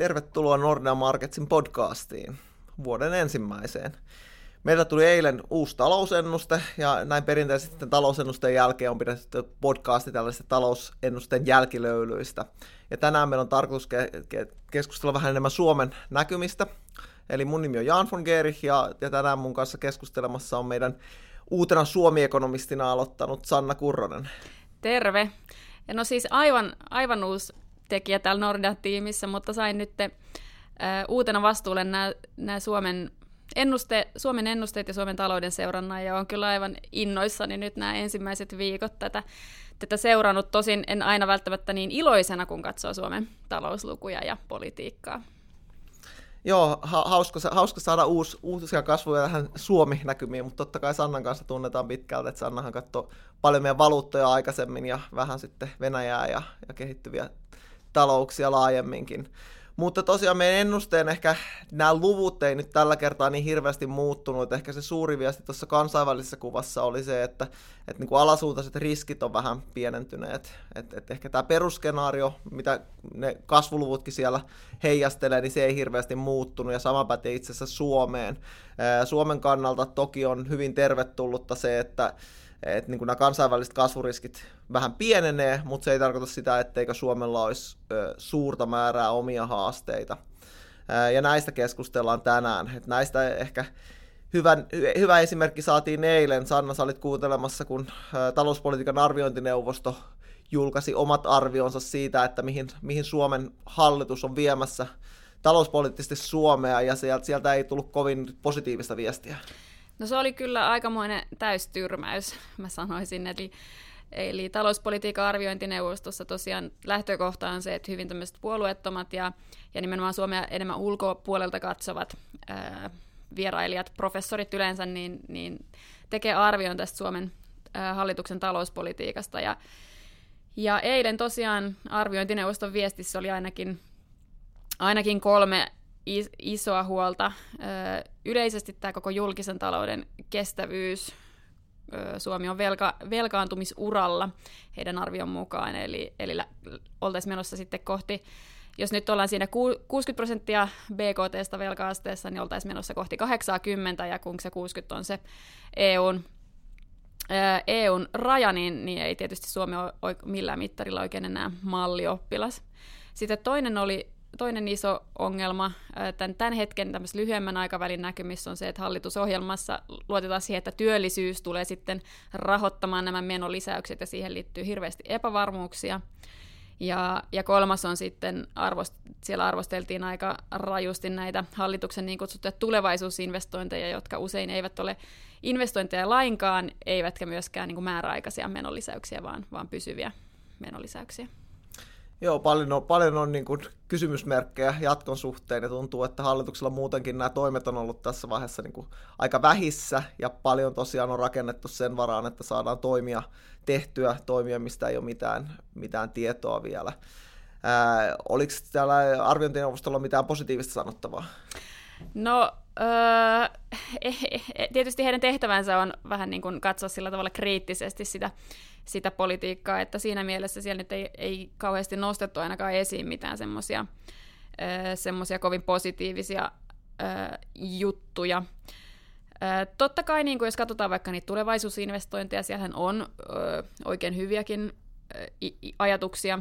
Tervetuloa Nordea Marketsin podcastiin, vuoden ensimmäiseen. Meillä tuli eilen uusi talousennuste, ja näin perinteisesti talousennusteen jälkeen on pidetty podcasti tällaisista talousennusteen jälkilöylyistä. Ja tänään meillä on tarkoitus ke- keskustella vähän enemmän Suomen näkymistä. Eli mun nimi on Jan von Gerich, ja, ja tänään mun kanssa keskustelemassa on meidän uutena Suomi-ekonomistina aloittanut Sanna Kurronen. Terve. No siis aivan, aivan uusi tekijä täällä Nordea-tiimissä, mutta sain nyt uh, uutena vastuulle nämä Suomen, ennuste, Suomen ennusteet ja Suomen talouden seurannan, ja on kyllä aivan innoissani nyt nämä ensimmäiset viikot tätä, tätä seurannut. Tosin en aina välttämättä niin iloisena, kun katsoo Suomen talouslukuja ja politiikkaa. Joo, ha- hauska, hauska saada uusi, uusia kasvuja tähän Suomi-näkymiin, mutta totta kai Sannan kanssa tunnetaan pitkälti, että Sannahan katsoi paljon meidän valuuttoja aikaisemmin ja vähän sitten Venäjää ja, ja kehittyviä talouksia laajemminkin. Mutta tosiaan meidän ennusteen ehkä nämä luvut ei nyt tällä kertaa niin hirveästi muuttunut. Ehkä se suuri viesti tuossa kansainvälisessä kuvassa oli se, että, että niin kuin alasuuntaiset riskit on vähän pienentyneet. Et, et ehkä tämä perusskenaario, mitä ne kasvuluvutkin siellä heijastelee, niin se ei hirveästi muuttunut. Ja sama pätee itse asiassa Suomeen. Suomen kannalta toki on hyvin tervetullutta se, että että niin nämä kansainväliset kasvuriskit vähän pienenee, mutta se ei tarkoita sitä, etteikö Suomella olisi suurta määrää omia haasteita. Ja näistä keskustellaan tänään. Et näistä ehkä hyvän, hyvä esimerkki saatiin eilen. Sanna, sä olit kuuntelemassa, kun talouspolitiikan arviointineuvosto julkaisi omat arvionsa siitä, että mihin, mihin Suomen hallitus on viemässä talouspoliittisesti Suomea, ja sieltä, sieltä ei tullut kovin positiivista viestiä. No se oli kyllä aikamoinen täystyrmäys, mä sanoisin. Eli, eli talouspolitiikan arviointineuvostossa tosiaan lähtökohta on se, että hyvin tämmöiset puolueettomat ja, ja nimenomaan Suomea enemmän ulkopuolelta katsovat ää, vierailijat, professorit yleensä, niin, niin tekee arvion tästä Suomen ää, hallituksen talouspolitiikasta. Ja, ja eilen tosiaan arviointineuvoston viestissä oli ainakin, ainakin kolme isoa huolta. Yleisesti tämä koko julkisen talouden kestävyys, Suomi on velka, velkaantumisuralla heidän arvion mukaan, eli, eli oltaisiin menossa sitten kohti, jos nyt ollaan siinä 60 prosenttia BKTstä velkaasteessa, niin oltaisiin menossa kohti 80, ja kun se 60 on se EUn, EUn raja, niin, niin ei tietysti Suomi ole millään mittarilla oikein enää mallioppilas. Sitten toinen oli toinen iso ongelma tämän, tämän hetken lyhyemmän aikavälin näkymissä on se, että hallitusohjelmassa luotetaan siihen, että työllisyys tulee sitten rahoittamaan nämä menolisäykset ja siihen liittyy hirveästi epävarmuuksia. Ja, ja kolmas on sitten, arvost, siellä arvosteltiin aika rajusti näitä hallituksen niin kutsuttuja tulevaisuusinvestointeja, jotka usein eivät ole investointeja lainkaan, eivätkä myöskään niin kuin määräaikaisia menolisäyksiä, vaan, vaan pysyviä menolisäyksiä. Joo, paljon on, paljon on niin kuin kysymysmerkkejä jatkon suhteen ja tuntuu, että hallituksella muutenkin nämä toimet on ollut tässä vaiheessa niin kuin aika vähissä ja paljon tosiaan on rakennettu sen varaan, että saadaan toimia tehtyä, toimia, mistä ei ole mitään, mitään tietoa vielä. Ää, oliko täällä arviointineuvostolla mitään positiivista sanottavaa? No, öö, tietysti heidän tehtävänsä on vähän niin kuin katsoa sillä tavalla kriittisesti sitä sitä politiikkaa, että siinä mielessä siellä nyt ei, ei kauheasti nostettu ainakaan esiin mitään semmoisia semmoisia kovin positiivisia juttuja. Totta kai, niin jos katsotaan vaikka niitä tulevaisuusinvestointeja, siellähän on oikein hyviäkin ajatuksia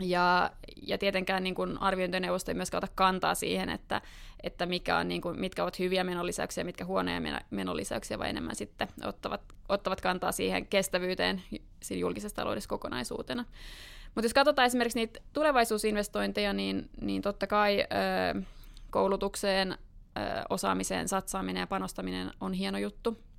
ja, ja tietenkään niin kuin arviointineuvosto ei myöskään ota kantaa siihen, että, että mikä on, niin kuin, mitkä ovat hyviä menolisäyksiä, mitkä huonoja menolisäyksiä, vai enemmän sitten ottavat, ottavat kantaa siihen kestävyyteen siinä julkisessa taloudessa kokonaisuutena. Mutta jos katsotaan esimerkiksi niitä tulevaisuusinvestointeja, niin, niin totta kai ö, koulutukseen, ö, osaamiseen satsaaminen ja panostaminen on hieno juttu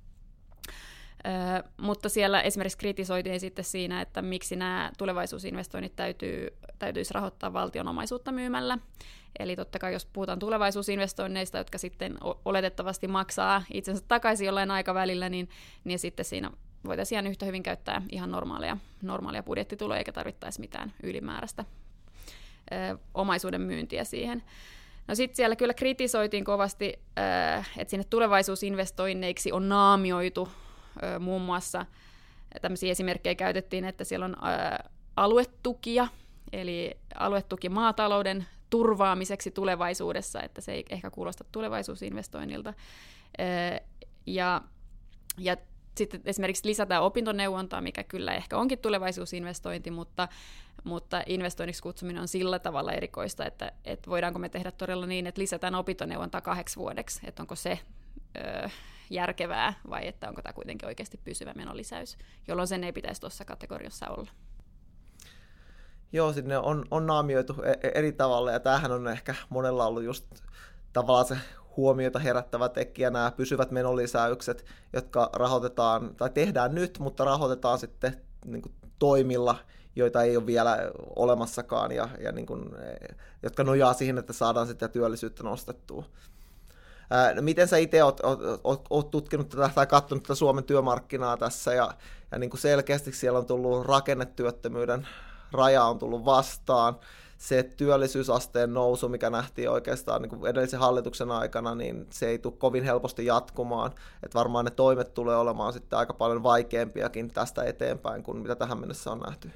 mutta siellä esimerkiksi kritisoitiin sitten siinä, että miksi nämä tulevaisuusinvestoinnit täytyy, täytyisi rahoittaa valtion omaisuutta myymällä. Eli totta kai jos puhutaan tulevaisuusinvestoinneista, jotka sitten oletettavasti maksaa itsensä takaisin jollain aikavälillä, niin, niin sitten siinä voitaisiin ihan yhtä hyvin käyttää ihan normaalia, normaalia budjettituloja, eikä tarvittaisi mitään ylimääräistä ö, omaisuuden myyntiä siihen. No sitten siellä kyllä kritisoitiin kovasti, että sinne tulevaisuusinvestoinneiksi on naamioitu muun muassa tämmöisiä esimerkkejä käytettiin, että siellä on aluetukia, eli aluetuki maatalouden turvaamiseksi tulevaisuudessa, että se ei ehkä kuulosta tulevaisuusinvestoinnilta. Ja, ja sitten esimerkiksi lisätään opintoneuvontaa, mikä kyllä ehkä onkin tulevaisuusinvestointi, mutta, mutta investoinniksi kutsuminen on sillä tavalla erikoista, että, että voidaanko me tehdä todella niin, että lisätään opintoneuvontaa kahdeksi vuodeksi, että onko se ö, järkevää vai että onko tämä kuitenkin oikeasti pysyvä menolisäys, jolloin sen ei pitäisi tuossa kategoriassa olla. Joo, sinne on, on naamioitu e-, e-, eri tavalla ja tämähän on ehkä monella ollut just tavallaan se huomiota herättävä tekijä, nämä pysyvät menolisäykset, jotka rahoitetaan tai tehdään nyt, mutta rahoitetaan sitten niin kuin toimilla, joita ei ole vielä olemassakaan ja, ja niin kuin, jotka nojaa siihen, että saadaan sitä työllisyyttä nostettua. Ää, no miten sä itse oot, oot, oot, oot tutkinut tätä tai katsonut tätä Suomen työmarkkinaa tässä ja, ja niin kuin selkeästi siellä on tullut rakennetyöttömyyden raja on tullut vastaan se työllisyysasteen nousu, mikä nähtiin oikeastaan niin kuin edellisen hallituksen aikana, niin se ei tule kovin helposti jatkumaan. Että varmaan ne toimet tulee olemaan sitten aika paljon vaikeampiakin tästä eteenpäin kuin mitä tähän mennessä on nähty.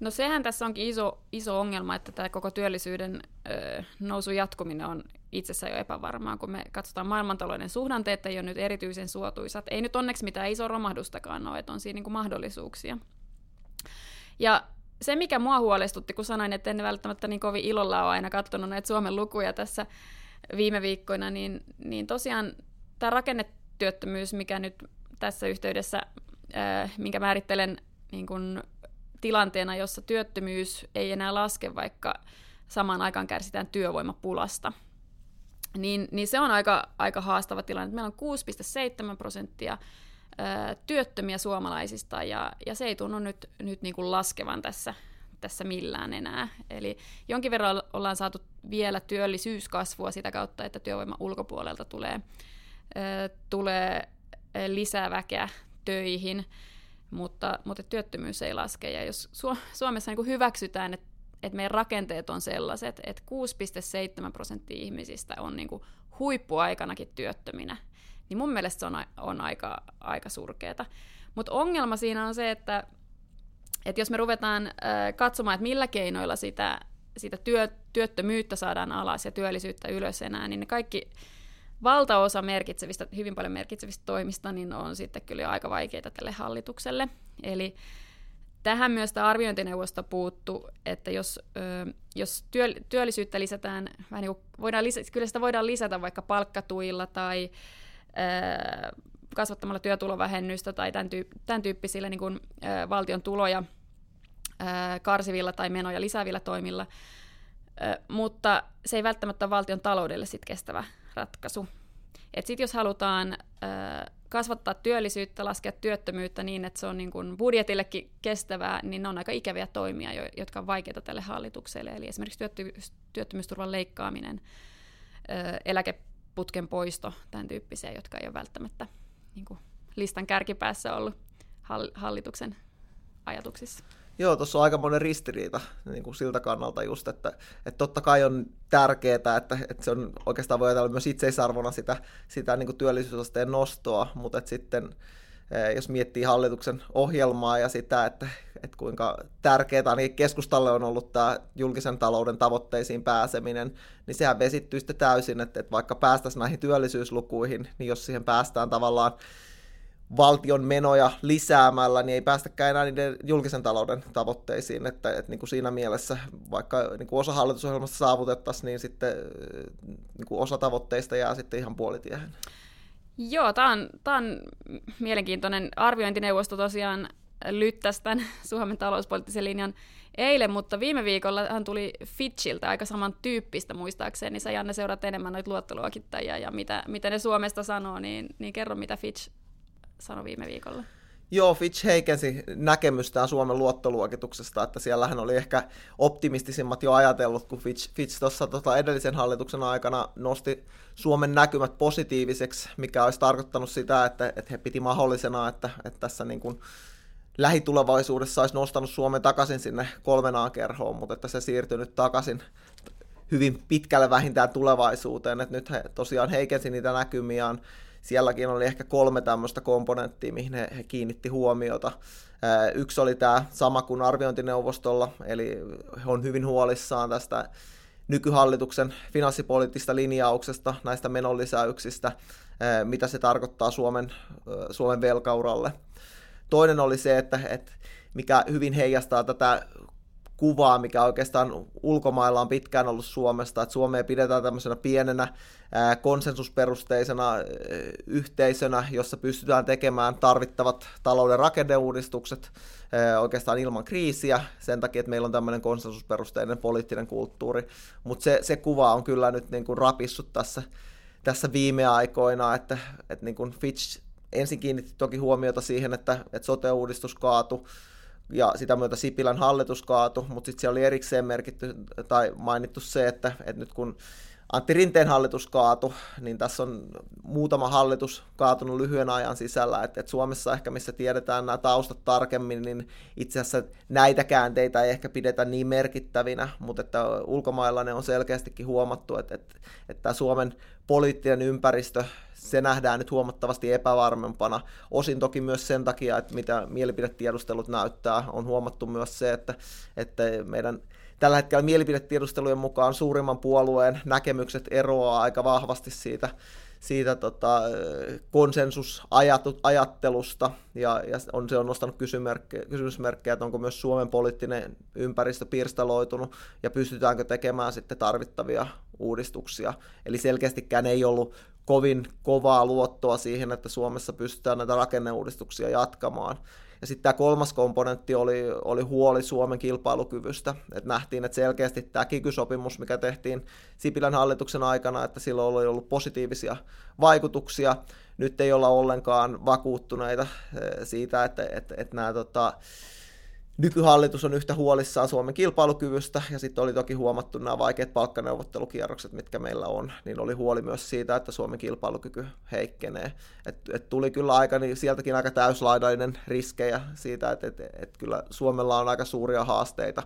No sehän tässä onkin iso, iso ongelma, että tämä koko työllisyyden ö, nousun jatkuminen on itsessään jo epävarmaa, kun me katsotaan maailmantalouden suhdanteet, ei ole nyt erityisen suotuisat. Ei nyt onneksi mitään iso romahdustakaan ole, että on siinä niin kuin mahdollisuuksia. Ja se, mikä mua huolestutti, kun sanoin, että en välttämättä niin kovin ilolla ole aina katsonut näitä Suomen lukuja tässä viime viikkoina, niin, niin tosiaan tämä rakennetyöttömyys, mikä nyt tässä yhteydessä, ää, minkä määrittelen niin kun tilanteena, jossa työttömyys ei enää laske, vaikka samaan aikaan kärsitään työvoimapulasta, niin, niin se on aika, aika haastava tilanne. Meillä on 6,7 prosenttia työttömiä suomalaisista, ja, ja se ei tunnu nyt, nyt niin kuin laskevan tässä, tässä millään enää. Eli jonkin verran ollaan saatu vielä työllisyyskasvua sitä kautta, että työvoiman ulkopuolelta tulee, tulee lisää väkeä töihin, mutta, mutta työttömyys ei laske. Ja jos Suomessa niin hyväksytään, että, että meidän rakenteet on sellaiset, että 6,7 prosenttia ihmisistä on niin kuin huippuaikanakin työttöminä, niin mun mielestä se on, on aika, aika surkeeta. Mutta ongelma siinä on se, että, että jos me ruvetaan katsomaan, että millä keinoilla sitä, sitä työ, työttömyyttä saadaan alas ja työllisyyttä ylös enää, niin ne kaikki valtaosa merkitsevistä, hyvin paljon merkitsevistä toimista, niin on sitten kyllä aika vaikeita tälle hallitukselle. Eli tähän myös tämä arviointineuvosto puuttu, että jos, ö, jos työ, työllisyyttä lisätään, vähän niin kuin voidaan lisätä, kyllä sitä voidaan lisätä vaikka palkkatuilla tai kasvattamalla työtulovähennystä tai tämän, tyyp- tämän tyyppisillä niin kuin, valtion tuloja karsivilla tai menoja lisäävillä toimilla, mutta se ei välttämättä ole valtion taloudelle sit kestävä ratkaisu. Et sit jos halutaan kasvattaa työllisyyttä, laskea työttömyyttä niin, että se on niin kuin budjetillekin kestävää, niin ne on aika ikäviä toimia, jotka on vaikeita tälle hallitukselle. Eli esimerkiksi työttömyysturvan leikkaaminen, eläke putken poisto, tämän tyyppisiä, jotka ei ole välttämättä niin kuin listan kärkipäässä ollut hallituksen ajatuksissa. Joo, tuossa on aika monen ristiriita niin kuin siltä kannalta just, että, että totta kai on tärkeää, että, että se on oikeastaan voi ajatella myös itseisarvona sitä, sitä niin kuin työllisyysasteen nostoa, mutta että sitten Eh, jos miettii hallituksen ohjelmaa ja sitä, että, että kuinka tärkeää niin keskustalle on ollut tämä julkisen talouden tavoitteisiin pääseminen, niin sehän vesittyy sitten täysin, että, että vaikka päästäisiin näihin työllisyyslukuihin, niin jos siihen päästään tavallaan valtion menoja lisäämällä, niin ei päästäkään enää niiden julkisen talouden tavoitteisiin, että, että niin kuin siinä mielessä vaikka niin kuin osa hallitusohjelmasta saavutettaisiin, niin sitten niin kuin osa tavoitteista jää sitten ihan puolitiehen. Joo, tämä on, on mielenkiintoinen arviointineuvosto tosiaan lyttäsi tämän Suomen talouspoliittisen linjan eilen, mutta viime viikolla hän tuli Fitchiltä aika samantyyppistä muistaakseni, sä Janne seuraat enemmän noita luottoluokittajia ja mitä, mitä ne Suomesta sanoo, niin, niin kerro mitä Fitch sanoi viime viikolla. Joo, Fitch heikensi näkemystään Suomen luottoluokituksesta, että siellähän oli ehkä optimistisimmat jo ajatellut, kun Fitch, Fitch tuossa tota edellisen hallituksen aikana nosti Suomen näkymät positiiviseksi, mikä olisi tarkoittanut sitä, että, että he piti mahdollisena, että, että tässä niin kuin lähitulevaisuudessa olisi nostanut Suomen takaisin sinne kolmenaan kerhoon, mutta että se siirtyi nyt takaisin hyvin pitkälle vähintään tulevaisuuteen, että nyt he tosiaan heikensi niitä näkymiään, sielläkin oli ehkä kolme tämmöistä komponenttia, mihin he, he kiinnitti huomiota. Yksi oli tämä sama kuin arviointineuvostolla, eli he on hyvin huolissaan tästä nykyhallituksen finanssipoliittisesta linjauksesta, näistä menonlisäyksistä, mitä se tarkoittaa Suomen, Suomen velkauralle. Toinen oli se, että, että mikä hyvin heijastaa tätä kuvaa, mikä oikeastaan ulkomailla on pitkään ollut Suomesta, että Suomea pidetään tämmöisenä pienenä konsensusperusteisena yhteisönä, jossa pystytään tekemään tarvittavat talouden rakenneuudistukset oikeastaan ilman kriisiä, sen takia, että meillä on tämmöinen konsensusperusteinen poliittinen kulttuuri, mutta se, se kuva on kyllä nyt niin kuin rapissut tässä, tässä viime aikoina, että, että niin kuin Fitch ensin kiinnitti toki huomiota siihen, että, että sote-uudistus kaatui, ja sitä myötä Sipilän hallitus kaatu, mutta sitten siellä oli erikseen merkitty tai mainittu se, että, että nyt kun Antti Rinteen hallitus kaatu, niin tässä on muutama hallitus kaatunut lyhyen ajan sisällä, että, että Suomessa ehkä missä tiedetään nämä taustat tarkemmin, niin itse asiassa näitä käänteitä ei ehkä pidetä niin merkittävinä, mutta että ulkomailla ne on selkeästikin huomattu, että, että, että Suomen poliittinen ympäristö se nähdään nyt huomattavasti epävarmempana. Osin toki myös sen takia, että mitä mielipidetiedustelut näyttää, on huomattu myös se, että, että meidän tällä hetkellä mielipidetiedustelujen mukaan suurimman puolueen näkemykset eroaa aika vahvasti siitä, siitä tota, konsensusajattelusta, ja, ja on, se on nostanut kysymysmerkkejä, että onko myös Suomen poliittinen ympäristö pirstaloitunut, ja pystytäänkö tekemään sitten tarvittavia uudistuksia. Eli selkeästikään ei ollut kovin kovaa luottoa siihen, että Suomessa pystytään näitä rakenneuudistuksia jatkamaan. Ja sitten tämä kolmas komponentti oli, oli huoli Suomen kilpailukyvystä. Et nähtiin, että selkeästi tämä kiky-sopimus, mikä tehtiin Sipilän hallituksen aikana, että sillä oli ollut positiivisia vaikutuksia. Nyt ei olla ollenkaan vakuuttuneita eh, siitä, että, että, että nämä tota, nykyhallitus on yhtä huolissaan Suomen kilpailukyvystä, ja sitten oli toki huomattu nämä vaikeat palkkaneuvottelukierrokset, mitkä meillä on, niin oli huoli myös siitä, että Suomen kilpailukyky heikkenee. Et, et tuli kyllä aika, niin sieltäkin aika täyslaidainen riskejä siitä, että et, et kyllä Suomella on aika suuria haasteita.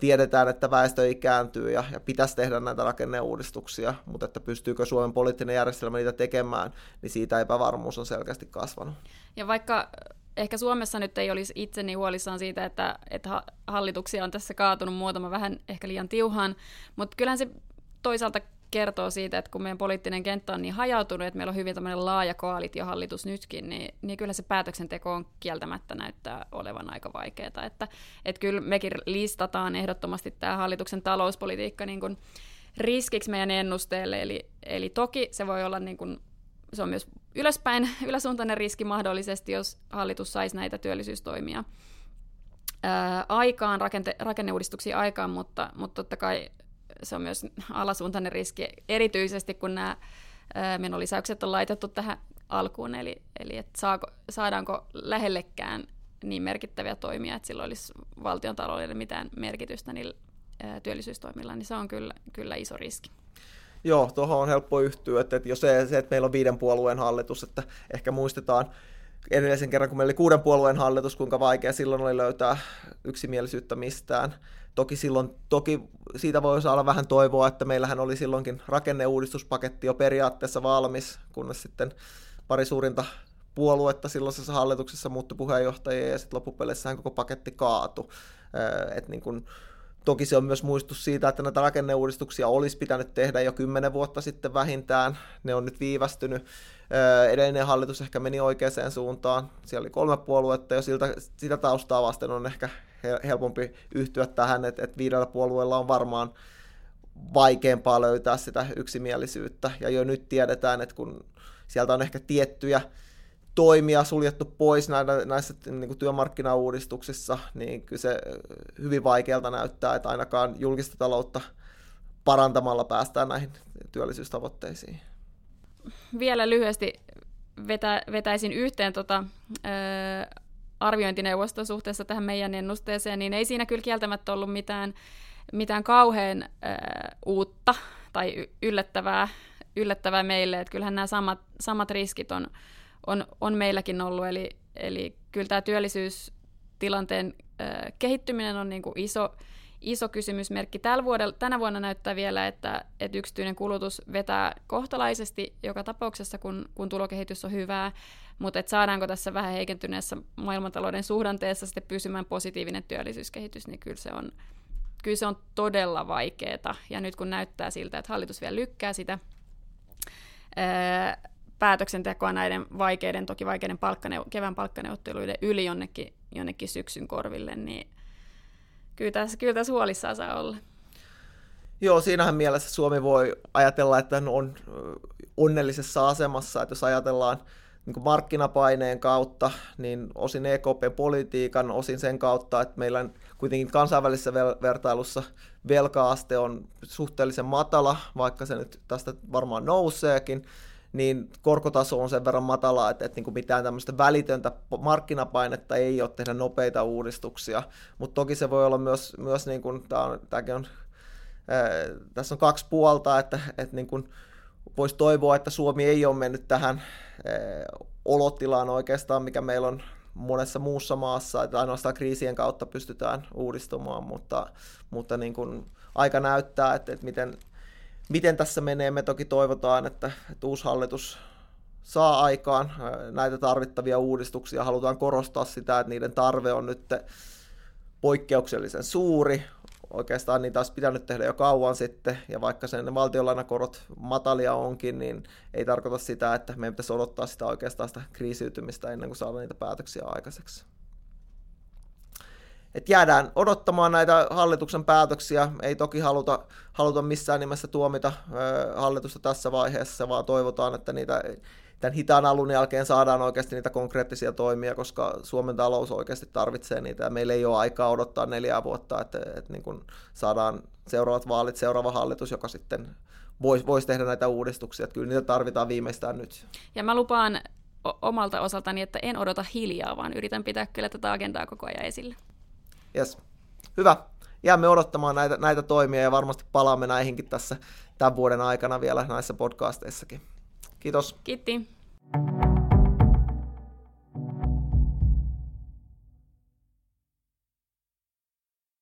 Tiedetään, että väestö ikääntyy ja, ja pitäisi tehdä näitä rakenneuudistuksia, mutta että pystyykö Suomen poliittinen järjestelmä niitä tekemään, niin siitä epävarmuus on selkeästi kasvanut. Ja vaikka ehkä Suomessa nyt ei olisi itseni huolissaan siitä, että, että hallituksia on tässä kaatunut muutama vähän ehkä liian tiuhaan, mutta kyllähän se toisaalta kertoo siitä, että kun meidän poliittinen kenttä on niin hajautunut, että meillä on hyvin tämmöinen laaja koalitiohallitus nytkin, niin, niin kyllä se päätöksenteko on kieltämättä näyttää olevan aika vaikeaa. Että, että kyllä mekin listataan ehdottomasti tämä hallituksen talouspolitiikka niin kuin riskiksi meidän ennusteelle, eli, eli toki se voi olla niin kuin se on myös ylöspäin, yläsuuntainen riski mahdollisesti, jos hallitus saisi näitä työllisyystoimia ää, aikaan, rakente, rakenneuudistuksia aikaan, mutta, mutta totta kai se on myös alasuuntainen riski, erityisesti kun nämä menolisäykset on laitettu tähän alkuun, eli, eli että saako, saadaanko lähellekään niin merkittäviä toimia, että sillä olisi valtion taloudelle mitään merkitystä niillä ää, työllisyystoimilla, niin se on kyllä, kyllä iso riski. Joo, tuohon on helppo yhtyä, että, että jos se, se, että meillä on viiden puolueen hallitus, että ehkä muistetaan edellisen kerran, kun meillä oli kuuden puolueen hallitus, kuinka vaikea silloin oli löytää yksimielisyyttä mistään. Toki, silloin, toki siitä voi olla vähän toivoa, että meillähän oli silloinkin rakenneuudistuspaketti jo periaatteessa valmis, kunnes sitten pari suurinta puoluetta silloisessa hallituksessa muuttui puheenjohtajia ja sitten loppupeleissähän koko paketti kaatui. Et niin kun, Toki se on myös muistus siitä, että näitä rakenneuudistuksia olisi pitänyt tehdä jo kymmenen vuotta sitten vähintään. Ne on nyt viivästynyt. Edellinen hallitus ehkä meni oikeaan suuntaan. Siellä oli kolme puoluetta ja siltä, sitä taustaa vasten on ehkä helpompi yhtyä tähän, että, että viidellä puolueella on varmaan vaikeampaa löytää sitä yksimielisyyttä. Ja jo nyt tiedetään, että kun sieltä on ehkä tiettyjä toimia suljettu pois näissä niin kuin työmarkkinauudistuksissa, niin kyllä se hyvin vaikealta näyttää, että ainakaan julkista taloutta parantamalla päästään näihin työllisyystavoitteisiin. Vielä lyhyesti vetä, vetäisin yhteen tota, ö, arviointineuvoston suhteessa tähän meidän ennusteeseen, niin ei siinä kyllä kieltämättä ollut mitään, mitään kauhean ö, uutta tai yllättävää, yllättävää meille, että kyllähän nämä samat, samat riskit on, on, on meilläkin ollut. Eli, eli kyllä tämä työllisyystilanteen äh, kehittyminen on niin kuin iso, iso kysymysmerkki. Tällä vuodella, tänä vuonna näyttää vielä, että, että yksityinen kulutus vetää kohtalaisesti joka tapauksessa, kun, kun tulokehitys on hyvää, mutta että saadaanko tässä vähän heikentyneessä maailmantalouden suhdanteessa sitten pysymään positiivinen työllisyyskehitys, niin kyllä se on, kyllä se on todella vaikeaa. Ja nyt kun näyttää siltä, että hallitus vielä lykkää sitä ää, päätöksentekoa näiden vaikeiden, toki vaikeiden palkkaneu- kevään palkkaneuvotteluiden yli jonnekin, jonnekin syksyn korville, niin kyllä tässä, kyllä tässä huolissaan saa olla. Joo, siinähän mielessä Suomi voi ajatella, että on onnellisessa asemassa, että jos ajatellaan niin markkinapaineen kautta, niin osin EKP-politiikan, osin sen kautta, että meillä kuitenkin kansainvälisessä vertailussa velkaaste on suhteellisen matala, vaikka se nyt tästä varmaan nouseekin, niin korkotaso on sen verran matala, että, että niin kuin mitään tämmöistä välitöntä markkinapainetta ei ole tehdä nopeita uudistuksia, mutta toki se voi olla myös, myös niin kuin, tämä on, on, ää, tässä on kaksi puolta, että, että niin kuin, voisi toivoa, että Suomi ei ole mennyt tähän olotilaan oikeastaan, mikä meillä on monessa muussa maassa, että ainoastaan kriisien kautta pystytään uudistumaan, mutta, mutta niin kuin aika näyttää, että, että miten, miten tässä menee. Me toki toivotaan, että, että uusi hallitus saa aikaan näitä tarvittavia uudistuksia. Halutaan korostaa sitä, että niiden tarve on nyt poikkeuksellisen suuri oikeastaan niitä olisi pitänyt tehdä jo kauan sitten, ja vaikka sen valtionlainakorot matalia onkin, niin ei tarkoita sitä, että meidän pitäisi odottaa sitä oikeastaan sitä kriisiytymistä ennen kuin saadaan niitä päätöksiä aikaiseksi. Et jäädään odottamaan näitä hallituksen päätöksiä. Ei toki haluta, haluta missään nimessä tuomita hallitusta tässä vaiheessa, vaan toivotaan, että niitä tämän hitaan alun jälkeen saadaan oikeasti niitä konkreettisia toimia, koska Suomen talous oikeasti tarvitsee niitä ja meillä ei ole aikaa odottaa neljää vuotta, että, että niin kuin saadaan seuraavat vaalit, seuraava hallitus, joka sitten voisi vois tehdä näitä uudistuksia, että kyllä niitä tarvitaan viimeistään nyt. Ja mä lupaan omalta osaltani, että en odota hiljaa, vaan yritän pitää kyllä tätä agendaa koko ajan esillä. Yes. Hyvä. Jäämme odottamaan näitä, näitä toimia ja varmasti palaamme näihinkin tässä tämän vuoden aikana vielä näissä podcasteissakin. Kiitos. Kiitti.